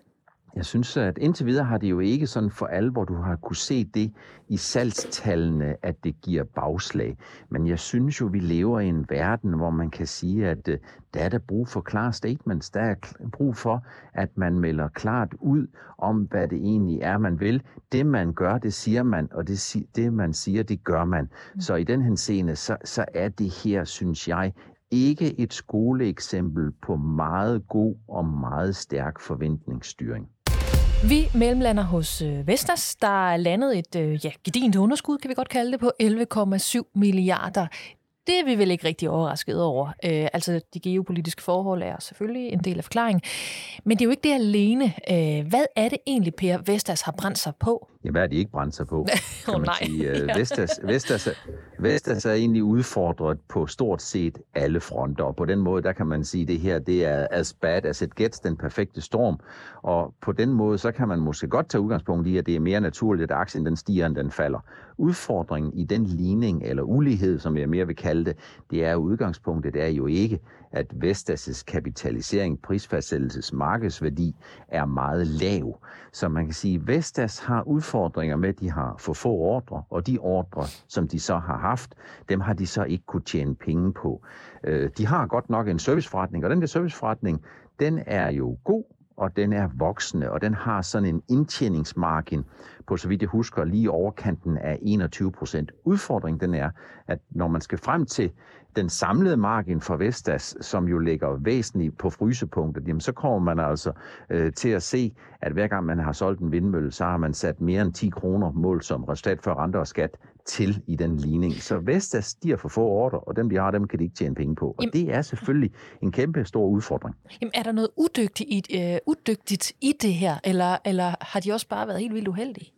Jeg synes, at indtil videre har det jo ikke sådan for alvor, du har kunne se det i salgstallene, at det giver bagslag. Men jeg synes jo, vi lever i en verden, hvor man kan sige, at øh, der er der brug for klare statements. Der er brug for, at man melder klart ud om, hvad det egentlig er, man vil. Det, man gør, det siger man, og det, det man siger, det gør man. Mm. Så i den henseende, så, så er det her, synes jeg, ikke et skoleeksempel på meget god og meget stærk forventningsstyring. Vi mellemlander hos øh, Vestas. Der er landet et øh, ja, gedint underskud, kan vi godt kalde det, på 11,7 milliarder. Det er vi vel ikke rigtig overrasket over. Øh, altså, de geopolitiske forhold er selvfølgelig en del af forklaringen. Men det er jo ikke det alene. Øh, hvad er det egentlig, Per Vestas har brændt sig på? Ja, hvad er de ikke brændt sig på? Kan oh, man nej. Sige. Uh, Vestas, Vestas, Vestas er egentlig udfordret på stort set alle fronter, og på den måde, der kan man sige, at det her det er as bad as it gets, den perfekte storm. Og på den måde, så kan man måske godt tage udgangspunkt i, at det er mere naturligt, at aktien den stiger, end den falder. Udfordringen i den ligning, eller ulighed, som jeg mere vil kalde det, det er udgangspunktet er jo ikke, at Vestas' kapitalisering, prisfastsættelses markedsværdi er meget lav. Så man kan sige, at Vestas har udfordringer med, at de har for få ordre, og de ordre, som de så har haft, dem har de så ikke kunne tjene penge på. Øh, de har godt nok en serviceforretning, og den der serviceforretning, den er jo god, og den er voksende, og den har sådan en indtjeningsmargin på, så vidt jeg husker, lige overkanten af 21 procent. Udfordringen den er, at når man skal frem til den samlede margin for Vestas, som jo ligger væsentligt på frysepunktet, jamen så kommer man altså øh, til at se, at hver gang man har solgt en vindmølle, så har man sat mere end 10 kroner mål som resultat for renter og skat til i den ligning. Så Vestas stiger for få ordre, og dem de har, dem kan de ikke tjene penge på. Og jamen, det er selvfølgelig en kæmpe stor udfordring. Jamen, er der noget udygtigt i, øh, udygtigt i det her, eller, eller har de også bare været helt vildt uheldige?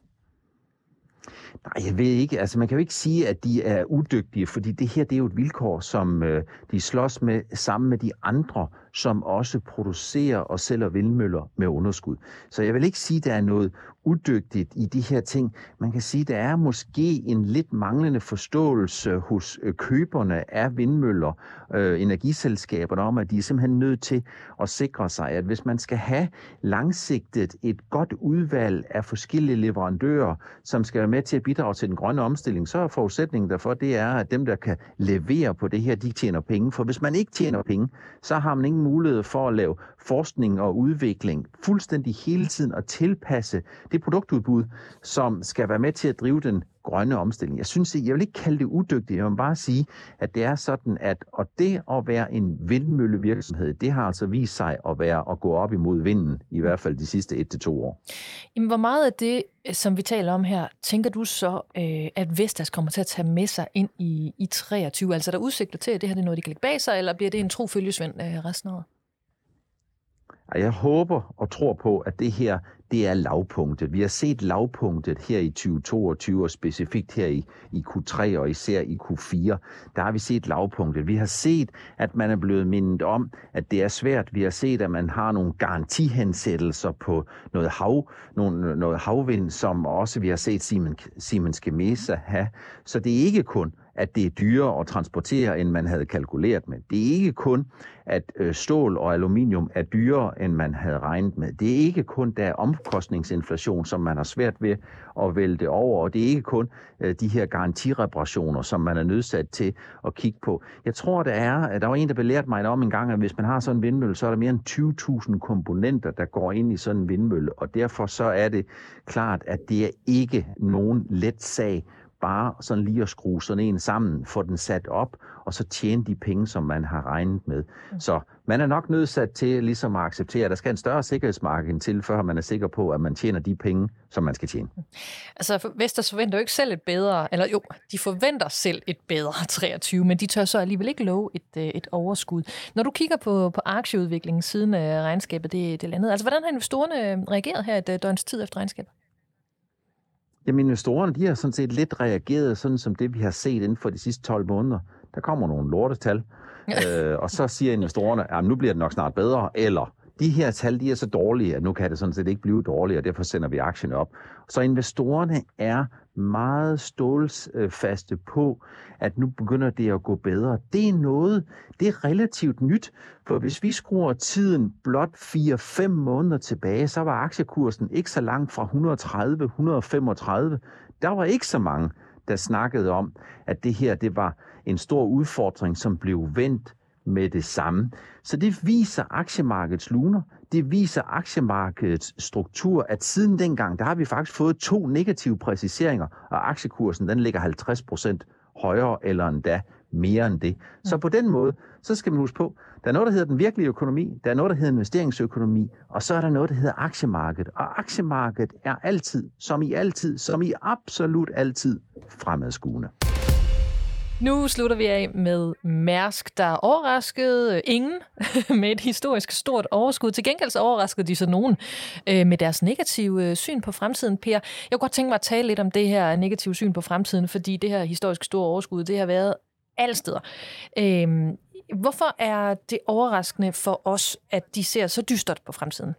Nej, jeg ved ikke. Altså, man kan jo ikke sige, at de er udygtige, fordi det her det er jo et vilkår, som øh, de slås med sammen med de andre som også producerer og sælger vindmøller med underskud. Så jeg vil ikke sige, at der er noget udygtigt i de her ting. Man kan sige, at der er måske en lidt manglende forståelse hos øh, køberne af vindmøller, øh, energiselskaberne, om at de er simpelthen nødt til at sikre sig, at hvis man skal have langsigtet et godt udvalg af forskellige leverandører, som skal være med til at bidrage til den grønne omstilling, så er forudsætningen derfor, det er, at dem, der kan levere på det her, de tjener penge. For hvis man ikke tjener penge, så har man ingen mulighed for at lave forskning og udvikling fuldstændig hele tiden og tilpasse det produktudbud, som skal være med til at drive den grønne omstilling. Jeg synes, jeg vil ikke kalde det udygtigt, jeg vil bare sige, at det er sådan, at og det at være en vindmøllevirksomhed, det har altså vist sig at være at gå op imod vinden, i hvert fald de sidste et til to år. Jamen, hvor meget af det, som vi taler om her, tænker du så, øh, at Vestas kommer til at tage med sig ind i, i 23? Altså, er der udsigter til, at det her det er noget, de kan lægge bag sig, eller bliver det en trofølgesvend øh, resten af året? Jeg håber og tror på, at det her det er lavpunktet. Vi har set lavpunktet her i 2022, og specifikt her i, i Q3 og især i Q4. Der har vi set lavpunktet. Vi har set, at man er blevet mindet om, at det er svært. Vi har set, at man har nogle garantihensættelser på noget, hav, nogle, noget havvind, som også vi har set Siemens, Siemens Gamesa have. Så det er ikke kun at det er dyrere at transportere, end man havde kalkuleret med. Det er ikke kun, at øh, stål og aluminium er dyrere, end man havde regnet med. Det er ikke kun, der er omkostningsinflation, som man har svært ved at vælte over, og det er ikke kun øh, de her garantireparationer, som man er nødsat til at kigge på. Jeg tror, der er, der var en, der belærte mig om en gang, at hvis man har sådan en vindmølle, så er der mere end 20.000 komponenter, der går ind i sådan en vindmølle, og derfor så er det klart, at det er ikke nogen let sag bare sådan lige at skrue sådan en sammen, få den sat op, og så tjene de penge, som man har regnet med. Mm. Så man er nok nødsat til ligesom at acceptere, at der skal en større sikkerhedsmarked til, før man er sikker på, at man tjener de penge, som man skal tjene. Altså, Vestas forventer jo ikke selv et bedre, eller jo, de forventer selv et bedre 23, men de tør så alligevel ikke love et, øh, et overskud. Når du kigger på, på aktieudviklingen siden øh, regnskabet det, det landede, altså hvordan har investorerne øh, reageret her et døgns tid efter regnskabet? Jamen investorerne, de har sådan set lidt reageret, sådan som det, vi har set inden for de sidste 12 måneder. Der kommer nogle lortetal, øh, og så siger investorerne, at nu bliver det nok snart bedre, eller de her tal, de er så dårlige, at nu kan det sådan set ikke blive dårligere, og derfor sender vi aktien op. Så investorerne er meget stålsfaste på, at nu begynder det at gå bedre. Det er noget, det er relativt nyt, for hvis vi skruer tiden blot 4-5 måneder tilbage, så var aktiekursen ikke så langt fra 130-135. Der var ikke så mange, der snakkede om, at det her det var en stor udfordring, som blev vendt med det samme. Så det viser aktiemarkedets luner, det viser aktiemarkedets struktur, at siden dengang, der har vi faktisk fået to negative præciseringer, og aktiekursen den ligger 50 procent højere eller endda mere end det. Så på den måde, så skal man huske på, der er noget, der hedder den virkelige økonomi, der er noget, der hedder investeringsøkonomi, og så er der noget, der hedder aktiemarkedet. Og aktiemarkedet er altid, som i altid, som i absolut altid, fremadskuende. Nu slutter vi af med Mærsk, der overraskede øh, ingen med et historisk stort overskud. Til gengæld så overraskede de så nogen øh, med deres negative øh, syn på fremtiden. Per, jeg kunne godt tænke mig at tale lidt om det her negative syn på fremtiden, fordi det her historisk store overskud, det har været alle steder. Øhm, hvorfor er det overraskende for os, at de ser så dystert på fremtiden?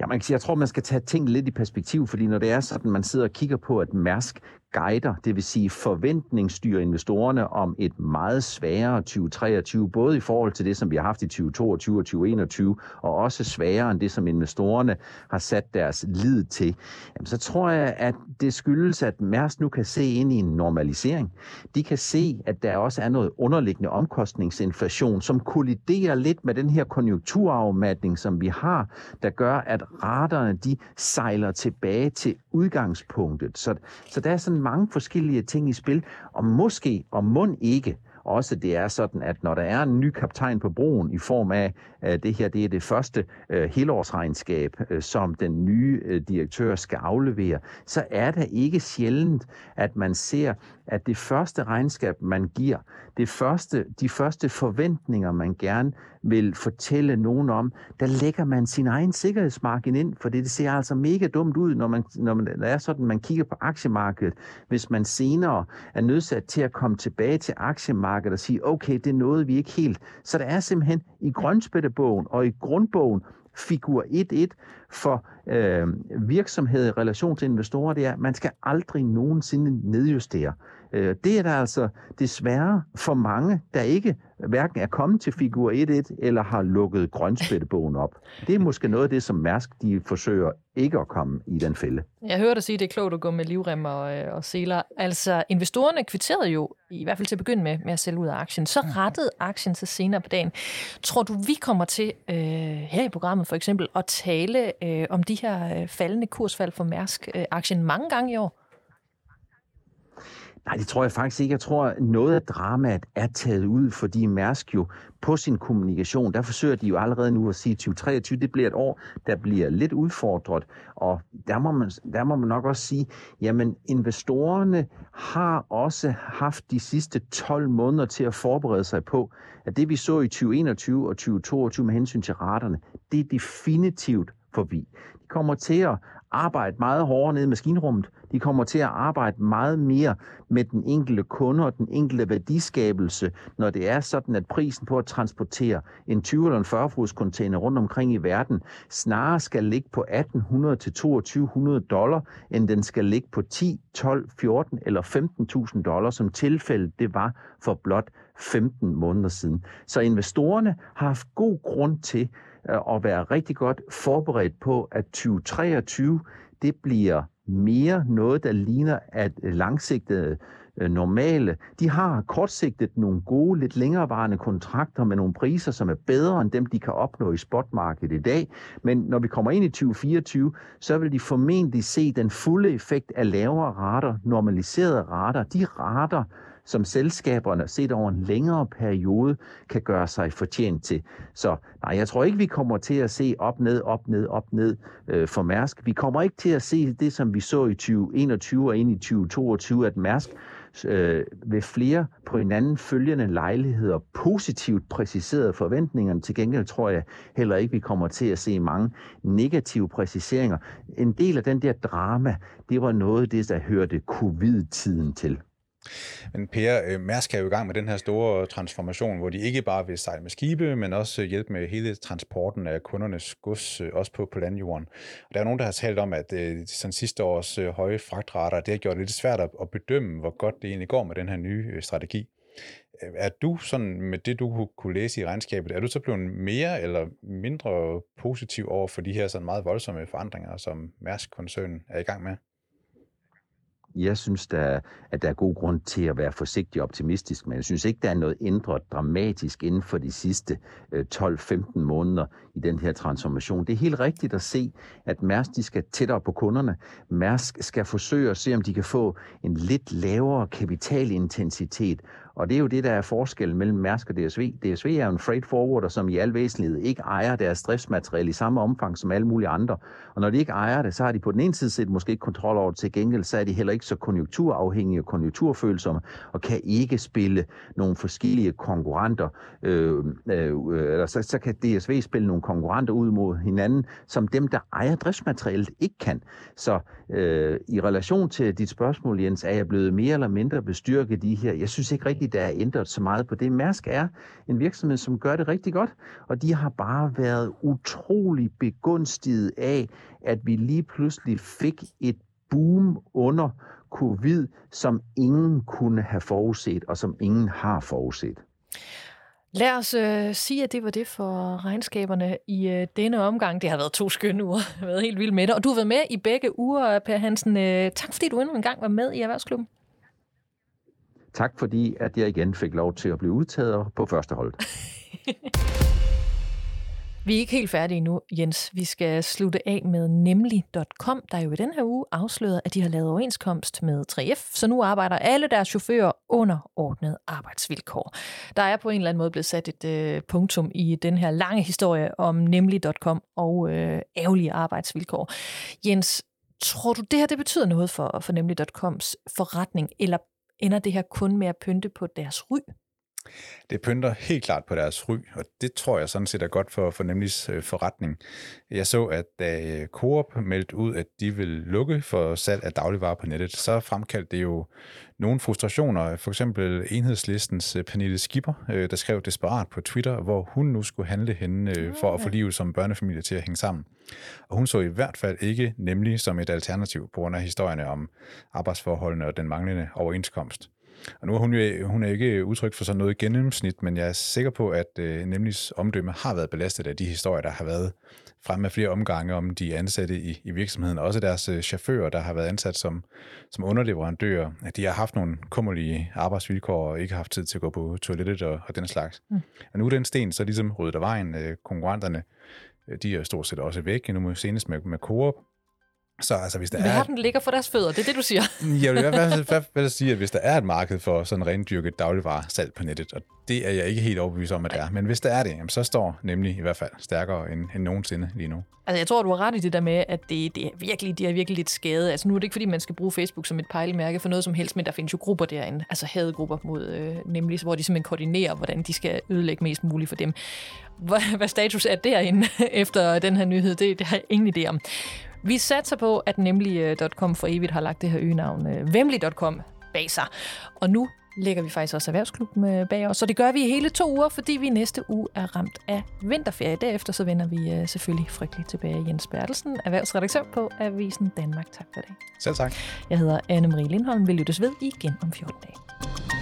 Ja, man kan sige, jeg tror, man skal tage ting lidt i perspektiv, fordi når det er sådan, man sidder og kigger på, at Mærsk guider, det vil sige forventningsstyrer investorerne om et meget sværere 2023, både i forhold til det, som vi har haft i 2022 og 2021, og også sværere end det, som investorerne har sat deres lid til, jamen, så tror jeg, at det skyldes, at Mærsk nu kan se ind i en normalisering. De kan se, at der også er noget underliggende omkostningsinflation, som kolliderer lidt med den her konjunkturafmatning, som vi har, der gør, at raterne de sejler tilbage til udgangspunktet. Så, så der er sådan mange forskellige ting i spil, og måske og mund ikke, også det er sådan, at når der er en ny kaptajn på broen i form af, det her det er det første uh, helårsregnskab, uh, som den nye direktør skal aflevere, så er det ikke sjældent, at man ser, at det første regnskab, man giver, det første, de første forventninger, man gerne vil fortælle nogen om, der lægger man sin egen sikkerhedsmargin ind, for det ser altså mega dumt ud, når man, når man er sådan, man kigger på aktiemarkedet, hvis man senere er nødsat til at komme tilbage til aktiemarkedet og sige, okay, det er noget, vi ikke helt. Så der er simpelthen i grønspættebogen og i grundbogen figur 1.1 for øh, virksomhed i relation til investorer, det er, at man skal aldrig nogensinde nedjustere. Øh, det er der altså desværre for mange, der ikke hverken er kommet til figur 1.1 eller har lukket grønspættebogen op. Det er måske noget af det, som Mærsk de forsøger ikke at komme i den fælde. Jeg hørte dig sige, at det er klogt at gå med livrem og, øh, og seler. Altså, investorerne kvitterede jo, i hvert fald til at begynde med, med at sælge ud af aktien. Så rettede aktien sig senere på dagen. Tror du, vi kommer til øh, her i programmet for eksempel at tale øh, om de her øh, faldende kursfald for Mærsk-aktien øh, mange gange i år? Nej, det tror jeg faktisk ikke. Jeg tror, noget af dramaet er taget ud, fordi Mærsk jo på sin kommunikation, der forsøger de jo allerede nu at sige, at 2023, det bliver et år, der bliver lidt udfordret. Og der må man, der må man nok også sige, jamen investorerne har også haft de sidste 12 måneder til at forberede sig på, at det vi så i 2021 og 2022 med hensyn til raterne, det er definitivt forbi. De kommer til at arbejde meget hårdere nede i maskinrummet. De kommer til at arbejde meget mere med den enkelte kunde og den enkelte værdiskabelse, når det er sådan, at prisen på at transportere en 20 eller en 40 fods container rundt omkring i verden snarere skal ligge på 1800 til 2200 dollar, end den skal ligge på 10, 12, 14 eller 15.000 dollar, som tilfældet det var for blot 15 måneder siden. Så investorerne har haft god grund til og at være rigtig godt forberedt på, at 2023 det bliver mere noget, der ligner at øh, langsigtede øh, normale. De har kortsigtet nogle gode, lidt længerevarende kontrakter med nogle priser, som er bedre end dem, de kan opnå i spotmarkedet i dag. Men når vi kommer ind i 2024, så vil de formentlig se den fulde effekt af lavere rater, normaliserede rater. De rater, som selskaberne set over en længere periode kan gøre sig fortjent til. Så nej, jeg tror ikke, vi kommer til at se op, ned, op, ned, op, ned øh, for Mærsk. Vi kommer ikke til at se det, som vi så i 2021 og ind i 2022, at Mærsk øh, ved flere på hinanden følgende lejligheder positivt præciserede forventningerne. Til gengæld tror jeg heller ikke, vi kommer til at se mange negative præciseringer. En del af den der drama, det var noget af det, der hørte covid-tiden til. Men Per, øh, Mærsk er jo i gang med den her store transformation, hvor de ikke bare vil sejle med skibe, men også øh, hjælpe med hele transporten af kundernes gods, øh, også på, på landjorden. Og der er nogen, der har talt om, at sådan sidste års høje fragtrater, det har gjort det lidt svært at bedømme, hvor godt det egentlig går med den her nye strategi. Er du sådan, med det du kunne læse i regnskabet, er du så blevet mere eller mindre positiv over for de her sådan meget voldsomme forandringer, som Mærsk-koncernen er i gang med? Jeg synes, der, at der er god grund til at være forsigtig optimistisk, men jeg synes ikke, der er noget ændret dramatisk inden for de sidste øh, 12-15 måneder i den her transformation. Det er helt rigtigt at se, at Mærsk de skal tættere på kunderne. Mærsk skal forsøge at se, om de kan få en lidt lavere kapitalintensitet, og det er jo det, der er forskellen mellem Mærsk og DSV. DSV er jo en freight forwarder, som i al væsentlighed ikke ejer deres driftsmateriel i samme omfang som alle mulige andre. Og når de ikke ejer det, så har de på den ene side set måske ikke kontrol over det. Til gengæld så er de heller ikke så konjunkturafhængige og konjunkturfølsomme, og kan ikke spille nogle forskellige konkurrenter. Øh, øh, eller så, så kan DSV spille nogle konkurrenter ud mod hinanden, som dem, der ejer driftsmaterialet, ikke kan. Så øh, i relation til dit spørgsmål, Jens, er jeg blevet mere eller mindre bestyrket i her. Jeg synes ikke rigtigt, der er ændret så meget på det. Mærsk er en virksomhed, som gør det rigtig godt, og de har bare været utrolig begunstiget af, at vi lige pludselig fik et boom under covid, som ingen kunne have forudset, og som ingen har forudset. Lad os øh, sige, at det var det for regnskaberne i øh, denne omgang. Det har været to skønne uger. Jeg har været helt vild med det. Og du har været med i begge uger, Per Hansen. Øh, tak fordi du endnu en gang var med i Erhvervsklubben. Tak fordi, at jeg igen fik lov til at blive udtaget på første hold. Vi er ikke helt færdige nu, Jens. Vi skal slutte af med nemlig.com, der jo i den her uge afsløret, at de har lavet overenskomst med 3F, så nu arbejder alle deres chauffører under ordnet arbejdsvilkår. Der er på en eller anden måde blevet sat et øh, punktum i den her lange historie om nemlig.com og øh, ærgerlige arbejdsvilkår. Jens, tror du, det her det betyder noget for, for nemlig.coms forretning, eller ender det her kun med at pynte på deres ry? Det pynter helt klart på deres ry, og det tror jeg sådan set er godt for, for nemlig øh, forretning. Jeg så, at da Coop meldte ud, at de vil lukke for salg af dagligvarer på nettet, så fremkaldte det jo nogle frustrationer. For eksempel enhedslistens øh, Pernille Skipper, øh, der skrev desperat på Twitter, hvor hun nu skulle handle hende for at få livet som børnefamilie til at hænge sammen. Og hun så i hvert fald ikke nemlig som et alternativ på grund af historierne om arbejdsforholdene og den manglende overenskomst. Og nu er hun jo hun er ikke udtryk for sådan noget gennemsnit, men jeg er sikker på, at øh, nemlig omdømme har været belastet af de historier, der har været frem med flere omgange om de ansatte i, i virksomheden, også deres øh, chauffører, der har været ansat som, som underleverandører, at de har haft nogle kummerlige arbejdsvilkår og ikke haft tid til at gå på toilettet og, og den slags. Mm. Og nu er den sten så ligesom ryddet af vejen. Øh, konkurrenterne, øh, de er stort set også væk, nu senest med, med Coop, så altså, hvis der Verden er... ligger for deres fødder, det er det, du siger. jeg vil i hvert fald sige, at hvis der er et marked for sådan rendyrket dagligvaresalg på nettet, og det er jeg ikke helt overbevist om, at det er, men hvis der er det, jamen, så står nemlig i hvert fald stærkere end, end nogensinde lige nu. Altså, jeg tror, du har ret i det der med, at det, det er virkelig, de er virkelig lidt skade. Altså, nu er det ikke, fordi man skal bruge Facebook som et pejlemærke for noget som helst, men der findes jo grupper derinde, altså hadegrupper mod øh, nemlig, hvor de simpelthen koordinerer, hvordan de skal ødelægge mest muligt for dem. Hvad, hvad status er derinde efter den her nyhed, det, det har jeg ingen idé om. Vi satser på, at nemlig.com for evigt har lagt det her øgenavn øh, Vemlig.com bag sig. Og nu lægger vi faktisk også Erhvervsklubben bag os. Så det gør vi i hele to uger, fordi vi næste uge er ramt af vinterferie. Derefter så vender vi øh, selvfølgelig frygteligt tilbage. Jens Bertelsen, erhvervsredaktør på Avisen Danmark. Tak for det. Selv tak. Jeg hedder Anne-Marie Lindholm. Vi lyttes ved igen om 14 dage.